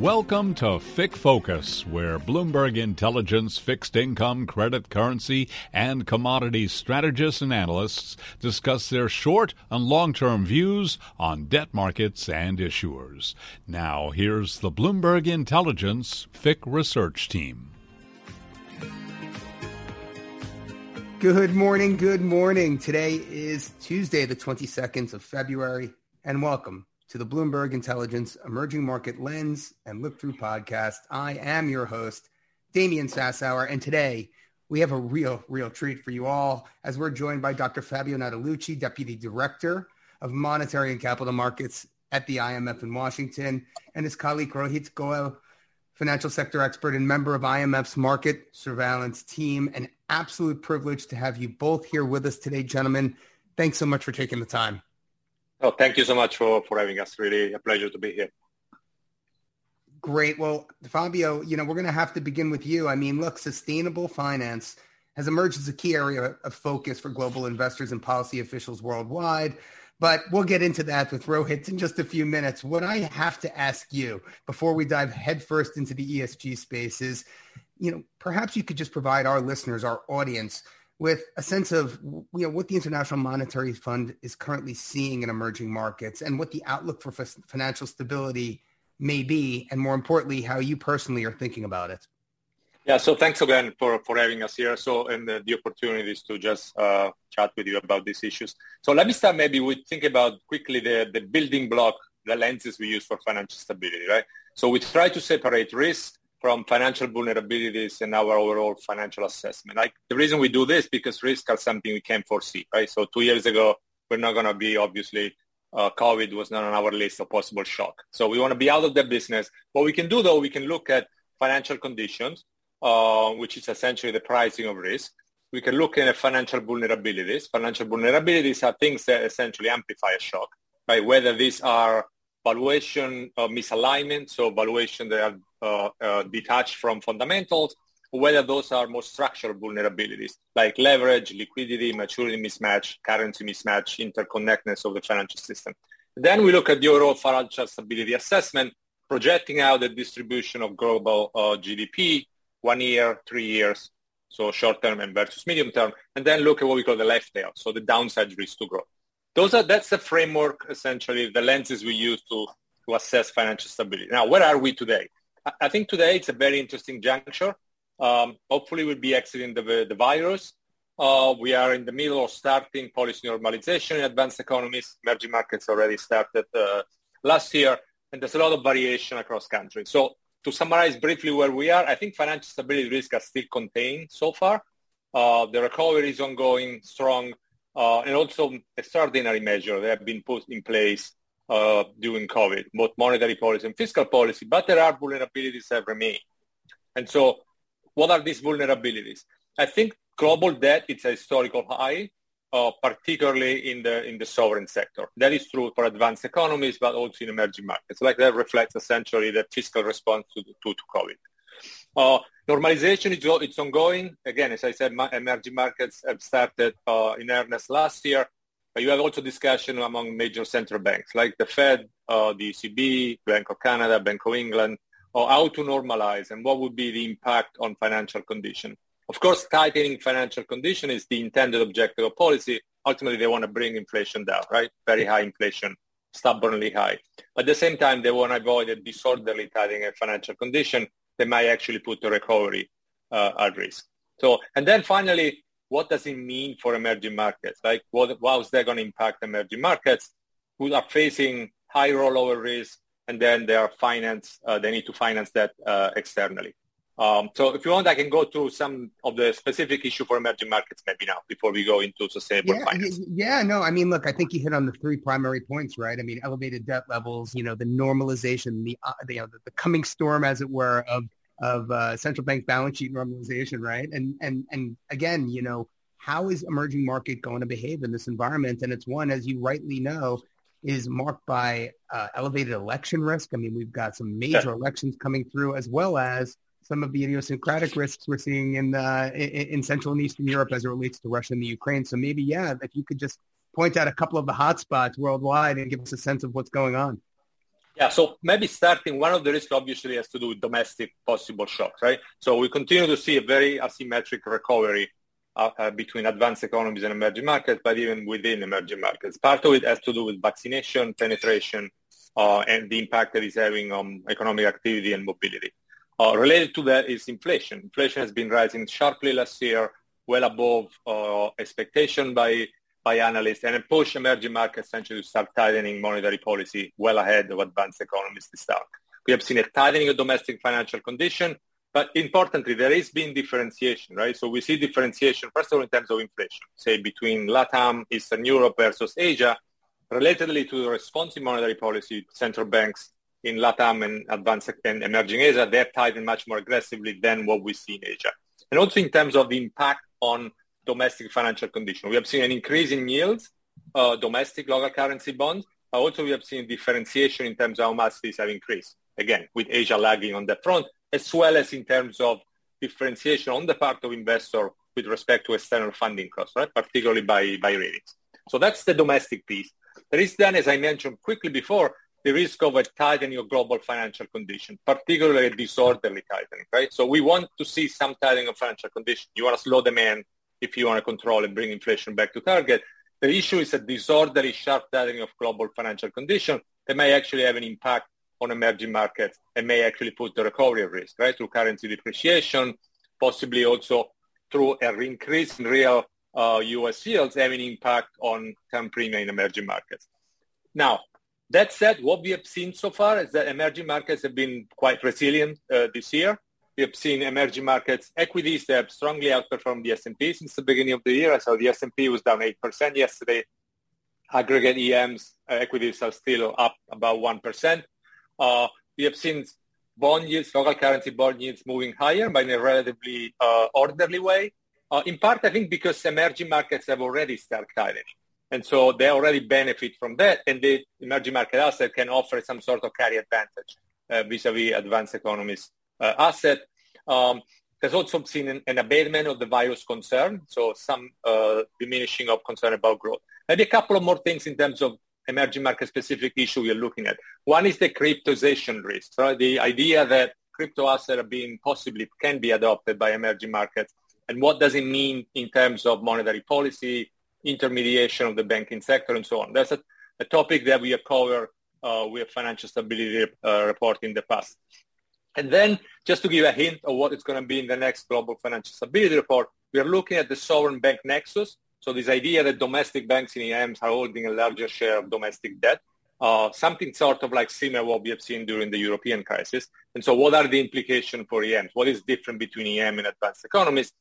Welcome to FIC Focus, where Bloomberg Intelligence fixed income, credit, currency, and commodities strategists and analysts discuss their short and long term views on debt markets and issuers. Now, here's the Bloomberg Intelligence FIC research team. Good morning. Good morning. Today is Tuesday, the 22nd of February, and welcome to the Bloomberg Intelligence Emerging Market Lens and Look Through podcast. I am your host, Damian Sassower, and today we have a real, real treat for you all as we're joined by Dr. Fabio Natalucci, Deputy Director of Monetary and Capital Markets at the IMF in Washington, and his colleague Rohit Goel, financial sector expert and member of IMF's market surveillance team. An absolute privilege to have you both here with us today, gentlemen. Thanks so much for taking the time. Oh, thank you so much for, for having us. Really a pleasure to be here. Great. Well, Fabio, you know, we're going to have to begin with you. I mean, look, sustainable finance has emerged as a key area of focus for global investors and policy officials worldwide. But we'll get into that with Rohit in just a few minutes. What I have to ask you before we dive headfirst into the ESG spaces, you know, perhaps you could just provide our listeners, our audience, with a sense of you know what the International Monetary Fund is currently seeing in emerging markets and what the outlook for f- financial stability may be, and more importantly, how you personally are thinking about it. Yeah, so thanks again for, for having us here. So, and the, the opportunities to just uh, chat with you about these issues. So let me start maybe with think about quickly the, the building block, the lenses we use for financial stability, right? So we try to separate risk from financial vulnerabilities and our overall financial assessment. Like the reason we do this because risks are something we can't foresee, right? So two years ago, we're not going to be obviously uh, COVID was not on our list of possible shock. So we want to be out of that business. What we can do though, we can look at financial conditions, uh, which is essentially the pricing of risk. We can look at financial vulnerabilities. Financial vulnerabilities are things that essentially amplify a shock, right? Whether these are valuation uh, misalignment, so valuation that are detached from fundamentals, whether those are more structural vulnerabilities like leverage, liquidity, maturity mismatch, currency mismatch, interconnectedness of the financial system. Then we look at the overall financial stability assessment, projecting out the distribution of global uh, GDP, one year, three years, so short term and versus medium term, and then look at what we call the left tail, so the downside risk to growth. Those are that's the framework essentially, the lenses we use to to assess financial stability. Now, where are we today? I think today it's a very interesting juncture. Um, hopefully we'll be exiting the, the virus. Uh, we are in the middle of starting policy normalization in advanced economies. Emerging markets already started uh, last year, and there's a lot of variation across countries. So to summarize briefly where we are, I think financial stability risks are still contained so far. Uh, the recovery is ongoing, strong, uh, and also extraordinary measures that have been put in place uh, during COVID, both monetary policy and fiscal policy, but there are vulnerabilities that remain. And so what are these vulnerabilities? I think global debt is a historical high, uh, particularly in the in the sovereign sector. That is true for advanced economies, but also in emerging markets. Like that reflects essentially the fiscal response to, to, to COVID. Uh, normalization is it's ongoing. Again, as I said, emerging markets have started uh, in earnest last year. But you have also discussion among major central banks like the Fed, uh, the ECB, Bank of Canada, Bank of England, or how to normalize and what would be the impact on financial condition. Of course, tightening financial condition is the intended objective of policy. Ultimately, they want to bring inflation down, right? Very high inflation, stubbornly high. At the same time, they want to avoid a disorderly tightening of financial condition that might actually put the recovery uh, at risk. So, and then finally, what does it mean for emerging markets? Like what, how is that going to impact emerging markets who are facing high rollover risk and then they are financed, uh, they need to finance that uh, externally. Um, so if you want, I can go to some of the specific issue for emerging markets maybe now before we go into sustainable yeah, finance. Yeah, no, I mean, look, I think you hit on the three primary points, right? I mean, elevated debt levels, you know, the normalization, the, uh, the, you know, the coming storm, as it were, of of uh, central bank balance sheet normalization, right? And and and again, you know, how is emerging market going to behave in this environment? And it's one, as you rightly know, is marked by uh, elevated election risk. I mean, we've got some major yeah. elections coming through, as well as some of the idiosyncratic risks we're seeing in, uh, in, in Central and Eastern Europe as it relates to Russia and the Ukraine. So maybe, yeah, if you could just point out a couple of the hotspots worldwide and give us a sense of what's going on. Yeah, so maybe starting, one of the risks obviously has to do with domestic possible shocks, right? So we continue to see a very asymmetric recovery uh, uh, between advanced economies and emerging markets, but even within emerging markets. Part of it has to do with vaccination, penetration, uh, and the impact that is having on economic activity and mobility. Uh, related to that is inflation. Inflation has been rising sharply last year, well above uh, expectation by by analysts and push emerging markets essentially to start tightening monetary policy well ahead of advanced economies to start. We have seen a tightening of domestic financial condition, but importantly, there is been differentiation, right? So we see differentiation, first of all, in terms of inflation, say between LATAM, Eastern Europe versus Asia, relatedly to the responsive monetary policy, central banks in LATAM and advanced and emerging Asia, they're tightened much more aggressively than what we see in Asia. And also in terms of the impact on domestic financial condition. We have seen an increase in yields, uh, domestic local currency bonds. Also, we have seen differentiation in terms of how much these have increased. Again, with Asia lagging on that front, as well as in terms of differentiation on the part of investor with respect to external funding costs, right? Particularly by, by ratings. So that's the domestic piece. There is then, as I mentioned quickly before, the risk of a tightening of global financial condition, particularly a disorderly tightening, right? So we want to see some tightening of financial condition. You want to slow demand if you want to control and bring inflation back to target. The issue is a disorderly sharp tightening of global financial conditions that may actually have an impact on emerging markets and may actually put the recovery at risk, right? Through currency depreciation, possibly also through an increase in real uh, U.S. yields having impact on term premium in emerging markets. Now, that said, what we have seen so far is that emerging markets have been quite resilient uh, this year. We have seen emerging markets equities that have strongly outperformed the S&P since the beginning of the year. So the S&P was down 8% yesterday. Aggregate EMs uh, equities are still up about 1%. Uh, we have seen bond yields, local currency bond yields moving higher, but in a relatively uh, orderly way. Uh, in part, I think because emerging markets have already started tightening. And so they already benefit from that, and the emerging market asset can offer some sort of carry advantage uh, vis-a-vis advanced economies asset. Um, there's also seen an, an, abatement of the virus concern, so some uh, diminishing of concern about growth. Maybe a couple of more things in terms of emerging market specific issue we are looking at. One is the cryptoization risk, right? The idea that crypto assets are being possibly can be adopted by emerging markets. And what does it mean in terms of monetary policy, intermediation of the banking sector, and so on? That's a, a topic that we have covered uh, with financial stability uh, report in the past. And then just to give a hint of what it's going to be in the next global financial stability report, we are looking at the sovereign bank nexus. So this idea that domestic banks in EMs are holding a larger share of domestic debt, uh, something sort of like similar what we have seen during the European crisis. And so what are the implications for EMs? What is different between EM and advanced economies?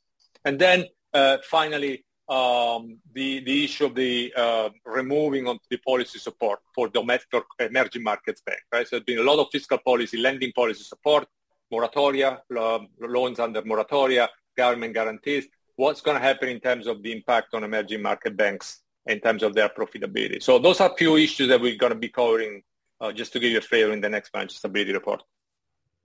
And then uh, finally, um, the, the issue of the uh, removing of the policy support for domestic emerging markets bank, right? So there's been a lot of fiscal policy, lending policy support, moratoria, uh, loans under moratoria, government guarantees. What's going to happen in terms of the impact on emerging market banks in terms of their profitability? So those are few issues that we're going to be covering uh, just to give you a flavor in the next financial stability report.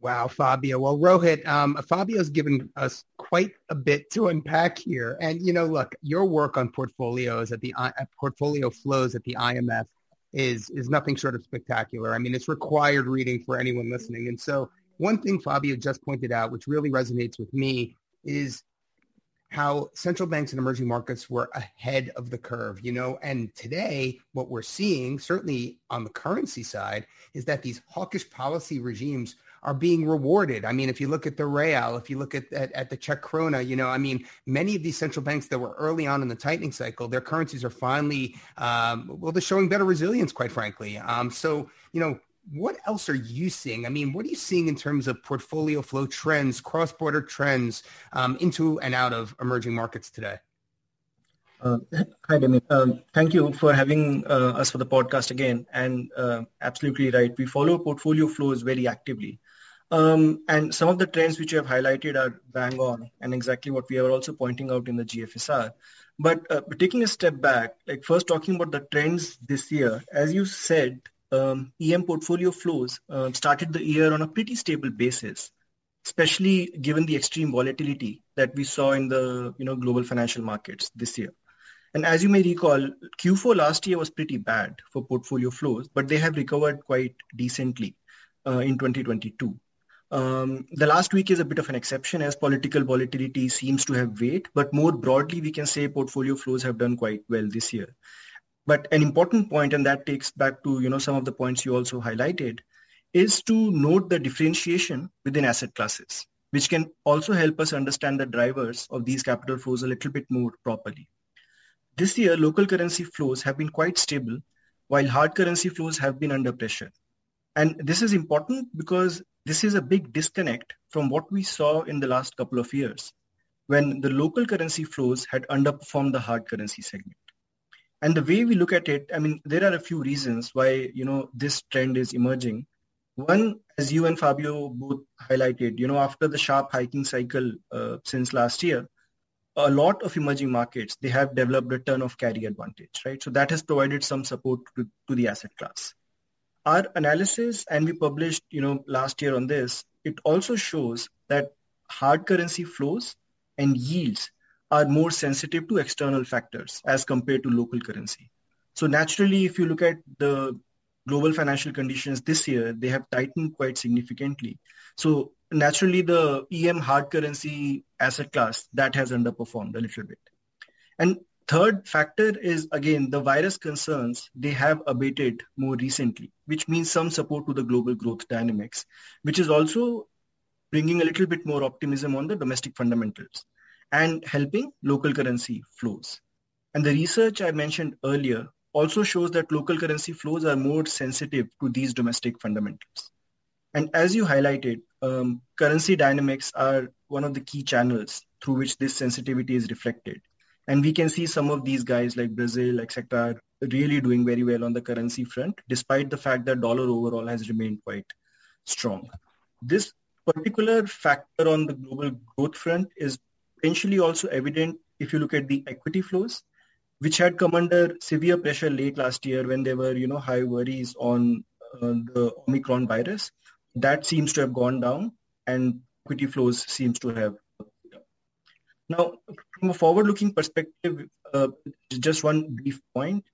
Wow, Fabio. Well, Rohit, um, Fabio's given us quite a bit to unpack here. And, you know, look, your work on portfolios at the uh, portfolio flows at the IMF is, is nothing short of spectacular. I mean, it's required reading for anyone listening. And so one thing Fabio just pointed out, which really resonates with me, is how central banks in emerging markets were ahead of the curve, you know, and today what we're seeing, certainly on the currency side, is that these hawkish policy regimes are being rewarded. I mean, if you look at the real, if you look at, at, at the Czech krona, you know, I mean, many of these central banks that were early on in the tightening cycle, their currencies are finally, um, well, they're showing better resilience, quite frankly. Um, so, you know, what else are you seeing? I mean, what are you seeing in terms of portfolio flow trends, cross-border trends um, into and out of emerging markets today? Uh, hi, Demi. Um, thank you for having uh, us for the podcast again. And uh, absolutely right. We follow portfolio flows very actively. Um, and some of the trends which you have highlighted are bang on and exactly what we are also pointing out in the GFSR. But, uh, taking a step back, like first talking about the trends this year, as you said, um, EM portfolio flows uh, started the year on a pretty stable basis, especially given the extreme volatility that we saw in the you know global financial markets this year. And as you may recall, Q4 last year was pretty bad for portfolio flows, but they have recovered quite decently uh, in 2022. Um, the last week is a bit of an exception as political volatility seems to have weight, but more broadly, we can say portfolio flows have done quite well this year. But an important point, and that takes back to you know some of the points you also highlighted, is to note the differentiation within asset classes, which can also help us understand the drivers of these capital flows a little bit more properly. This year, local currency flows have been quite stable, while hard currency flows have been under pressure. And this is important because this is a big disconnect from what we saw in the last couple of years when the local currency flows had underperformed the hard currency segment. And the way we look at it, I mean, there are a few reasons why, you know, this trend is emerging. One, as you and Fabio both highlighted, you know, after the sharp hiking cycle uh, since last year, a lot of emerging markets, they have developed a turn of carry advantage, right? So that has provided some support to, to the asset class our analysis and we published you know last year on this it also shows that hard currency flows and yields are more sensitive to external factors as compared to local currency. So naturally if you look at the global financial conditions this year they have tightened quite significantly. So naturally the em hard currency asset class that has underperformed a little bit. And Third factor is again the virus concerns they have abated more recently, which means some support to the global growth dynamics, which is also bringing a little bit more optimism on the domestic fundamentals and helping local currency flows. And the research I mentioned earlier also shows that local currency flows are more sensitive to these domestic fundamentals. And as you highlighted, um, currency dynamics are one of the key channels through which this sensitivity is reflected. And we can see some of these guys like Brazil, etc., really doing very well on the currency front, despite the fact that dollar overall has remained quite strong. This particular factor on the global growth front is potentially also evident if you look at the equity flows, which had come under severe pressure late last year when there were, you know, high worries on uh, the Omicron virus. That seems to have gone down and equity flows seems to have now, from a forward-looking perspective, uh, just one brief point.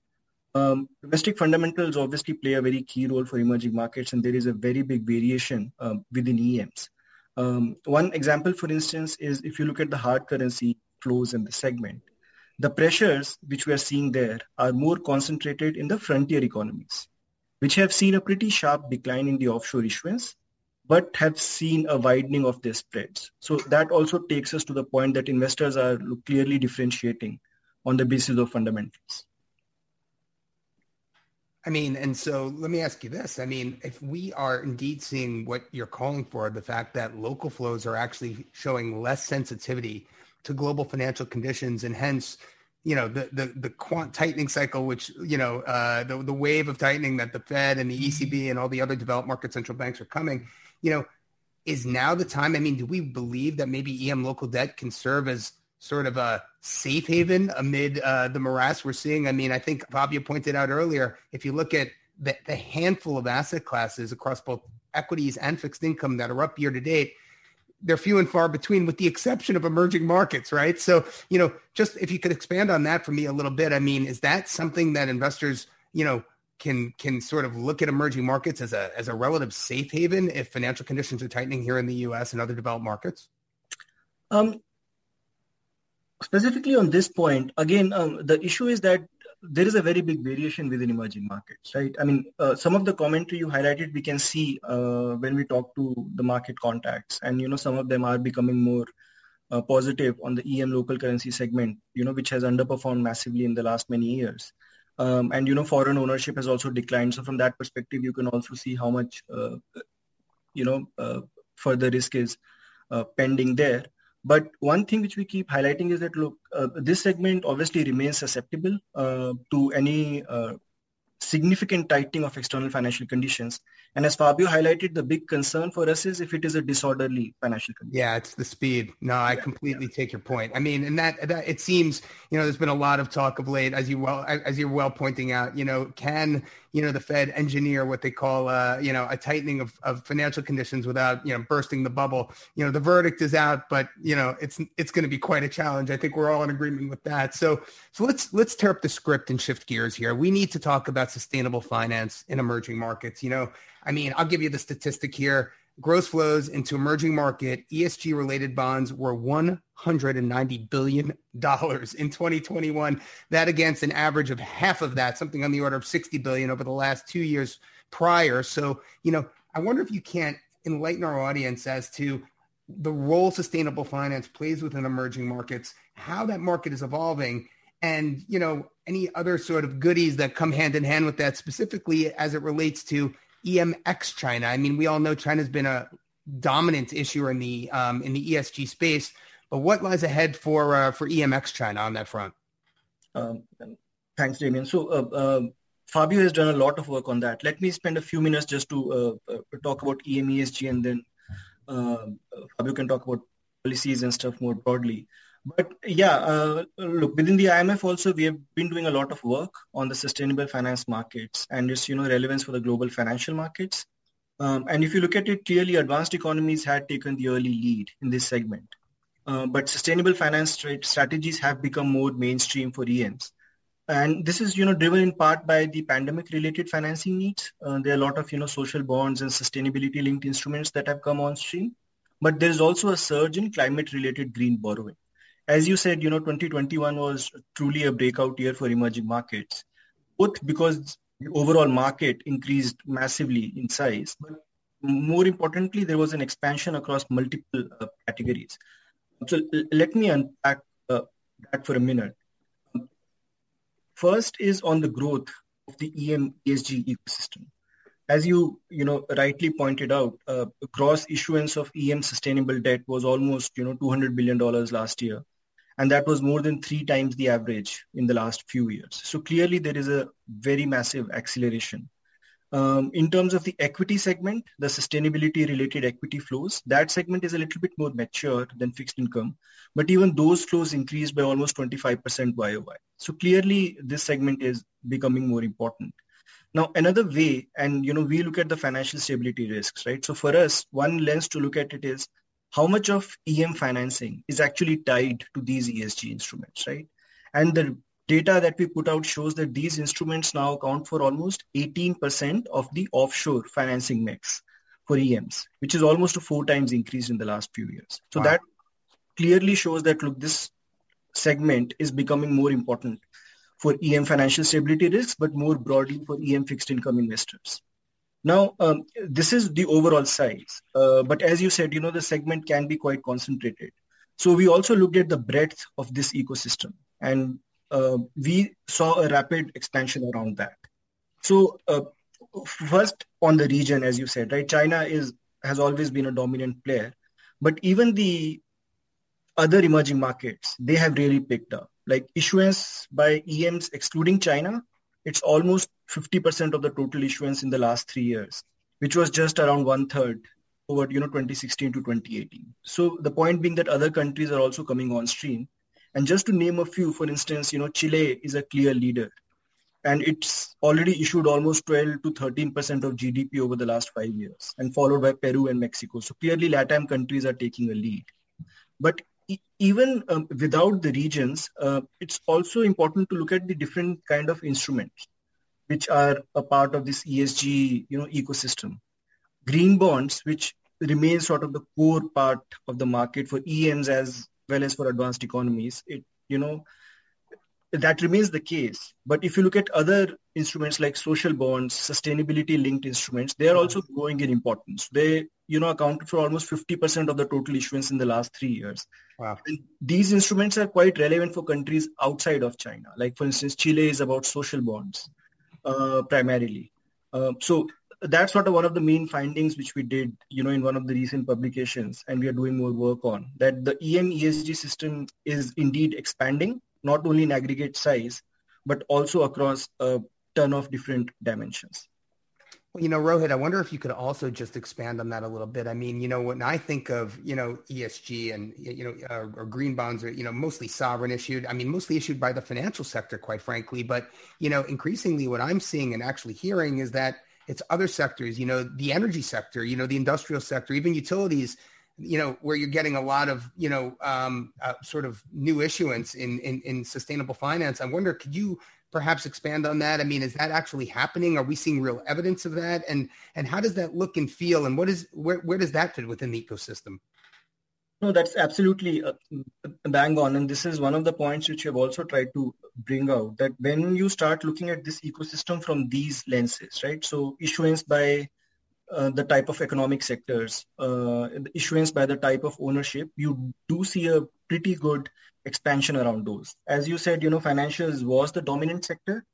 Um, domestic fundamentals obviously play a very key role for emerging markets, and there is a very big variation um, within EMs. Um, one example, for instance, is if you look at the hard currency flows in the segment, the pressures which we are seeing there are more concentrated in the frontier economies, which have seen a pretty sharp decline in the offshore issuance but have seen a widening of their spreads. So that also takes us to the point that investors are clearly differentiating on the basis of fundamentals. I mean, and so let me ask you this. I mean, if we are indeed seeing what you're calling for, the fact that local flows are actually showing less sensitivity to global financial conditions and hence, you know, the the, the quant tightening cycle, which, you know, uh, the, the wave of tightening that the Fed and the ECB and all the other developed market central banks are coming, you know, is now the time? I mean, do we believe that maybe EM local debt can serve as sort of a safe haven amid uh, the morass we're seeing? I mean, I think Fabio pointed out earlier, if you look at the, the handful of asset classes across both equities and fixed income that are up year to date, they're few and far between with the exception of emerging markets, right? So, you know, just if you could expand on that for me a little bit, I mean, is that something that investors, you know, can can sort of look at emerging markets as a as a relative safe haven if financial conditions are tightening here in the U.S. and other developed markets? Um, specifically on this point, again, um, the issue is that there is a very big variation within emerging markets, right? I mean, uh, some of the commentary you highlighted, we can see uh, when we talk to the market contacts, and you know, some of them are becoming more uh, positive on the EM local currency segment, you know, which has underperformed massively in the last many years. Um, and you know, foreign ownership has also declined. So from that perspective, you can also see how much uh, you know uh, further risk is uh, pending there. But one thing which we keep highlighting is that look, uh, this segment obviously remains susceptible uh, to any uh, significant tightening of external financial conditions. And as Fabio highlighted, the big concern for us is if it is a disorderly financial condition. Yeah, it's the speed. No, I yeah, completely yeah. take your point. I mean, and that, that it seems, you know, there's been a lot of talk of late, as you well as you're well pointing out. You know, can you know, the Fed engineer what they call, uh, you know, a tightening of, of financial conditions without, you know, bursting the bubble. You know, the verdict is out, but you know, it's it's going to be quite a challenge. I think we're all in agreement with that. So, so let's let's tear up the script and shift gears here. We need to talk about sustainable finance in emerging markets. You know, I mean, I'll give you the statistic here gross flows into emerging market ESG related bonds were $190 billion in 2021. That against an average of half of that, something on the order of 60 billion over the last two years prior. So, you know, I wonder if you can't enlighten our audience as to the role sustainable finance plays within emerging markets, how that market is evolving, and, you know, any other sort of goodies that come hand in hand with that, specifically as it relates to EMX China? I mean, we all know China's been a dominant issuer in the um, in the ESG space, but what lies ahead for uh, for EMX China on that front? Um, thanks, Damian. So. Uh, uh, Fabio has done a lot of work on that. Let me spend a few minutes just to uh, uh, talk about EMESG and then Fabio can talk about policies and stuff more broadly. But yeah, uh, look, within the IMF also, we have been doing a lot of work on the sustainable finance markets and its, you know, relevance for the global financial markets. Um, and if you look at it clearly, advanced economies had taken the early lead in this segment. Uh, but sustainable finance strategies have become more mainstream for EMs. And this is, you know, driven in part by the pandemic-related financing needs. Uh, there are a lot of, you know, social bonds and sustainability-linked instruments that have come on stream. But there is also a surge in climate-related green borrowing as you said, you know, 2021 was truly a breakout year for emerging markets, both because the overall market increased massively in size, but more importantly, there was an expansion across multiple uh, categories. So l- let me unpack uh, that for a minute. First is on the growth of the EM ESG ecosystem. As you you know rightly pointed out, uh, gross issuance of EM sustainable debt was almost you know 200 billion dollars last year, and that was more than three times the average in the last few years. So clearly there is a very massive acceleration. Um, in terms of the equity segment, the sustainability related equity flows, that segment is a little bit more mature than fixed income, but even those flows increased by almost 25% YOY. So clearly this segment is becoming more important. Now, another way, and you know, we look at the financial stability risks, right? So for us, one lens to look at it is how much of EM financing is actually tied to these ESG instruments, right? And the data that we put out shows that these instruments now account for almost 18% of the offshore financing mix for EMs, which is almost a four times increase in the last few years. So wow. that clearly shows that, look, this segment is becoming more important for EM financial stability risks, but more broadly for EM fixed income investors. Now, um, this is the overall size. Uh, but as you said, you know, the segment can be quite concentrated. So we also looked at the breadth of this ecosystem and uh, we saw a rapid expansion around that. So uh, first on the region, as you said, right, China is has always been a dominant player, but even the other emerging markets, they have really picked up. Like issuance by EMs excluding China it's almost 50% of the total issuance in the last three years, which was just around one third over you know 2016 to 2018. So the point being that other countries are also coming on stream. And just to name a few, for instance, you know Chile is a clear leader, and it's already issued almost 12 to 13 percent of GDP over the last five years, and followed by Peru and Mexico. So clearly, LATAM countries are taking a lead. But even um, without the regions, uh, it's also important to look at the different kind of instruments which are a part of this ESG, you know, ecosystem. Green bonds, which remain sort of the core part of the market for EMs as well as for advanced economies. It, you know, that remains the case. But if you look at other instruments like social bonds, sustainability linked instruments, they are also growing in importance. They you know, accounted for almost 50% of the total issuance in the last three years. Wow. And these instruments are quite relevant for countries outside of China. Like, for instance, Chile is about social bonds primarily. Uh, so that's sort of one of the main findings which we did, you know, in one of the recent publications, and we are doing more work on that the EM ESG system is indeed expanding, not only in aggregate size, but also across a ton of different dimensions. Well, you know, Rohit, I wonder if you could also just expand on that a little bit. I mean, you know, when I think of, you know, ESG and, you know, uh, or green bonds are, you know, mostly sovereign issued. I mean, mostly issued by the financial sector, quite frankly. But, you know, increasingly what I'm seeing and actually hearing is that it's other sectors, you know, the energy sector, you know, the industrial sector, even utilities, you know, where you're getting a lot of, you know, um, uh, sort of new issuance in, in, in sustainable finance. I wonder, could you perhaps expand on that? I mean, is that actually happening? Are we seeing real evidence of that? And and how does that look and feel? And what is where where does that fit within the ecosystem? No, that's absolutely uh, bang on. And this is one of the points which we've also tried to bring out that when you start looking at this ecosystem from these lenses, right? So issuance by uh, the type of economic sectors, uh, issuance by the type of ownership, you do see a pretty good expansion around those. As you said, you know, financials was the dominant sector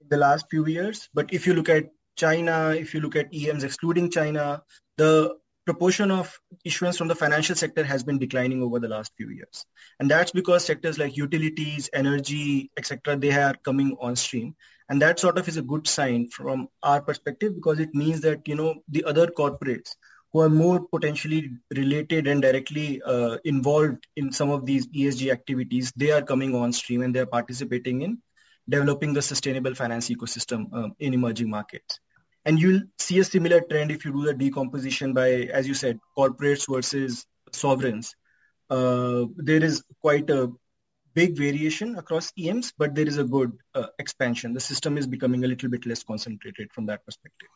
in the last few years. But if you look at China, if you look at EMs excluding China, the proportion of issuance from the financial sector has been declining over the last few years. And that's because sectors like utilities, energy, etc., they are coming on stream. And that sort of is a good sign from our perspective because it means that, you know, the other corporates who are more potentially related and directly uh, involved in some of these ESG activities, they are coming on stream and they're participating in developing the sustainable finance ecosystem um, in emerging markets. And you'll see a similar trend if you do the decomposition by, as you said, corporates versus sovereigns. Uh, there is quite a big variation across EMs, but there is a good uh, expansion. The system is becoming a little bit less concentrated from that perspective.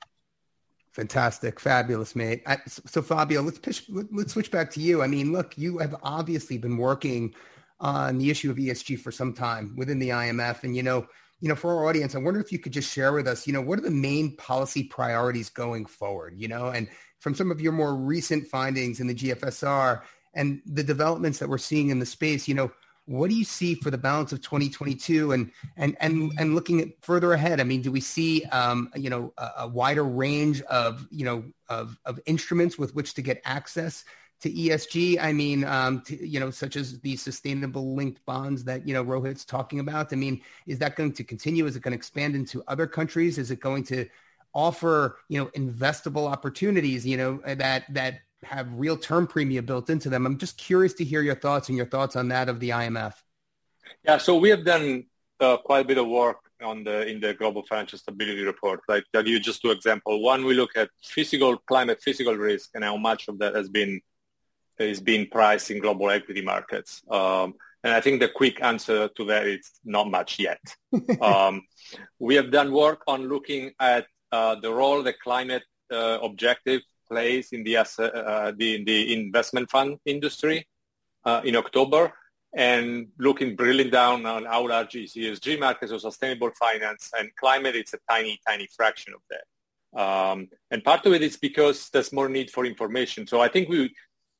Fantastic, fabulous, mate. So, Fabio, let's let's switch back to you. I mean, look, you have obviously been working on the issue of ESG for some time within the IMF, and you know, you know, for our audience, I wonder if you could just share with us, you know, what are the main policy priorities going forward? You know, and from some of your more recent findings in the GFSR and the developments that we're seeing in the space, you know, what do you see for the balance of 2022 and and and and looking at further ahead? I mean, do we see um, you know a, a, wider range of you know of of instruments with which to get access to ESG? I mean, um, to, you know, such as the sustainable linked bonds that you know Rohit's talking about. I mean, is that going to continue? Is it going to expand into other countries? Is it going to offer you know investable opportunities? You know that that have real term premium built into them. I'm just curious to hear your thoughts and your thoughts on that of the IMF. Yeah, so we have done uh, quite a bit of work on the in the global financial stability report. Like I'll give you just two example. One, we look at physical climate, physical risk, and how much of that has been is being priced in global equity markets. Um, and I think the quick answer to that is not much yet. um, we have done work on looking at uh, the role the climate uh, objective place in the, uh, the, in the investment fund industry uh, in October and looking drilling down on how large is ESG markets or sustainable finance and climate, it's a tiny, tiny fraction of that. Um, and part of it is because there's more need for information. So I think we,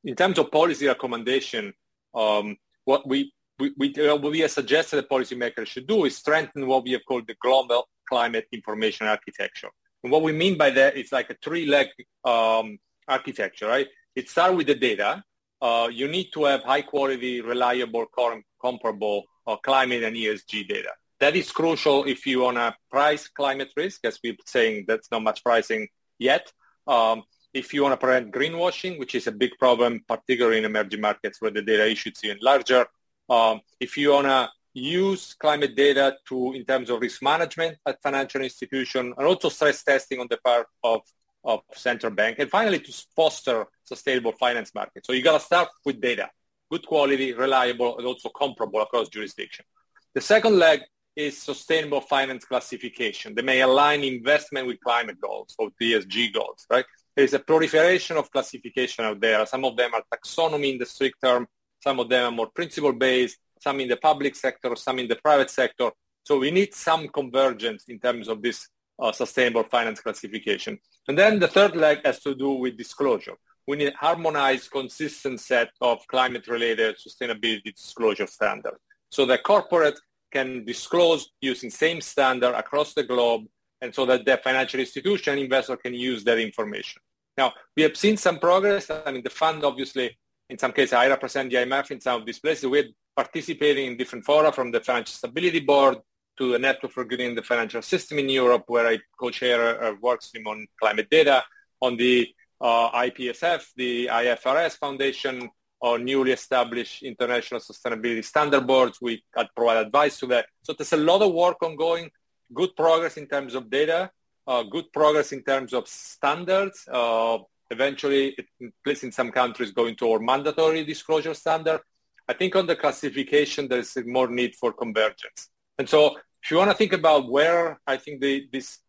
in terms of policy recommendation, um, what we we, we, uh, what we have suggested that policymakers should do is strengthen what we have called the global climate information architecture. And what we mean by that is like a three-leg um, architecture, right? It starts with the data. Uh, you need to have high quality, reliable, com- comparable uh, climate and ESG data. That is crucial if you want to price climate risk, as we're saying, that's not much pricing yet. Um, if you want to prevent greenwashing, which is a big problem, particularly in emerging markets where the data issue is even larger. Um, if you want to use climate data to in terms of risk management at financial institution and also stress testing on the part of, of central bank. And finally, to foster sustainable finance market So you got to start with data, good quality, reliable, and also comparable across jurisdiction. The second leg is sustainable finance classification. They may align investment with climate goals or ESG goals, right? There's a proliferation of classification out there. Some of them are taxonomy in the strict term. Some of them are more principle-based some in the public sector, some in the private sector. So we need some convergence in terms of this uh, sustainable finance classification. And then the third leg has to do with disclosure. We need harmonized, consistent set of climate-related sustainability disclosure standards so that corporate can disclose using same standard across the globe and so that the financial institution investor can use that information. Now, we have seen some progress. I mean, the fund, obviously, in some cases, I represent the IMF in some of these places. We're participating in different fora from the Financial Stability Board to the Network for Greening the Financial System in Europe, where I co-chair a work stream on climate data, on the uh, IPSF, the IFRS Foundation, or newly established international sustainability standard boards. We provide advice to that. So there's a lot of work ongoing, good progress in terms of data, uh, good progress in terms of standards. Uh, eventually, at least in some countries, going toward mandatory disclosure standard. I think on the classification, there's more need for convergence. And so if you want to think about where I think the, this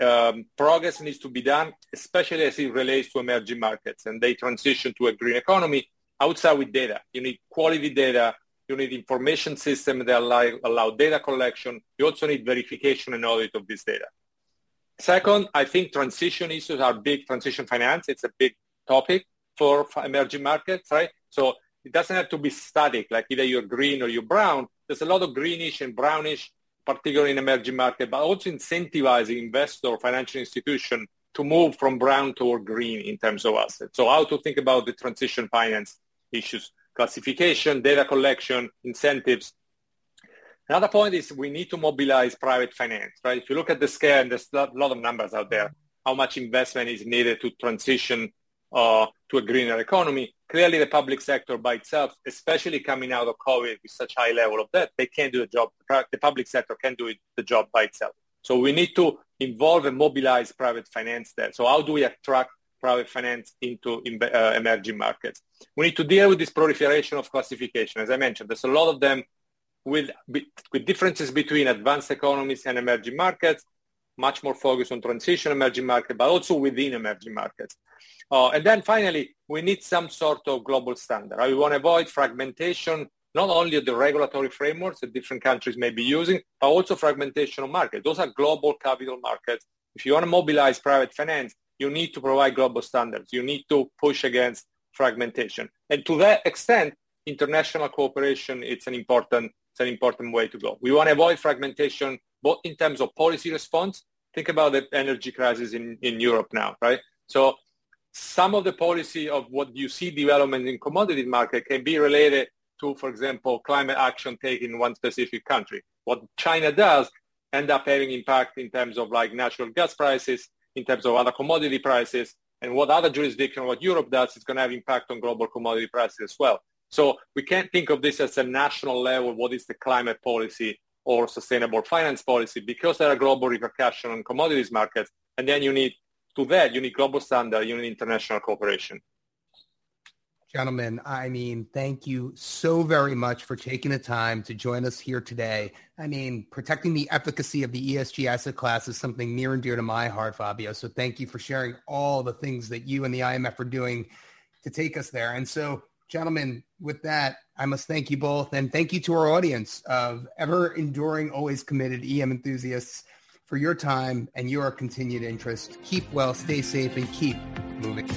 um, progress needs to be done, especially as it relates to emerging markets and they transition to a green economy, outside with data. You need quality data. You need information system that allow, allow data collection. You also need verification and audit of this data. Second, I think transition issues are big. Transition finance, it's a big topic for emerging markets, right? So it doesn't have to be static, like either you're green or you're brown. There's a lot of greenish and brownish, particularly in emerging markets, but also incentivizing investor or financial institution to move from brown toward green in terms of assets. So how to think about the transition finance issues, classification, data collection, incentives. Another point is we need to mobilize private finance, right? If you look at the scale, and there's a lot of numbers out there, how much investment is needed to transition uh, to a greener economy. Clearly, the public sector by itself, especially coming out of COVID with such high level of debt, they can't do the job. The public sector can't do it, the job by itself. So we need to involve and mobilize private finance there. So how do we attract private finance into uh, emerging markets. We need to deal with this proliferation of classification. As I mentioned, there's a lot of them with, with differences between advanced economies and emerging markets, much more focus on transition emerging market, but also within emerging markets. Uh, and then finally, we need some sort of global standard. We want to avoid fragmentation, not only of the regulatory frameworks that different countries may be using, but also fragmentation of markets. Those are global capital markets. If you want to mobilize private finance, you need to provide global standards. You need to push against fragmentation. And to that extent, international cooperation it's an important it's an important way to go. We want to avoid fragmentation both in terms of policy response. Think about the energy crisis in, in Europe now, right? So some of the policy of what you see development in commodity market can be related to, for example, climate action taken in one specific country. What China does end up having impact in terms of like natural gas prices, in terms of other commodity prices. And what other jurisdiction, what Europe does, is going to have impact on global commodity prices as well. So we can't think of this as a national level, what is the climate policy or sustainable finance policy, because there are global repercussions on commodities markets. And then you need, to that, you need global standard, you need international cooperation. Gentlemen, I mean, thank you so very much for taking the time to join us here today. I mean, protecting the efficacy of the ESG asset class is something near and dear to my heart, Fabio. So thank you for sharing all the things that you and the IMF are doing to take us there. And so, gentlemen, with that, I must thank you both and thank you to our audience of ever enduring, always committed EM enthusiasts for your time and your continued interest. Keep well, stay safe, and keep moving.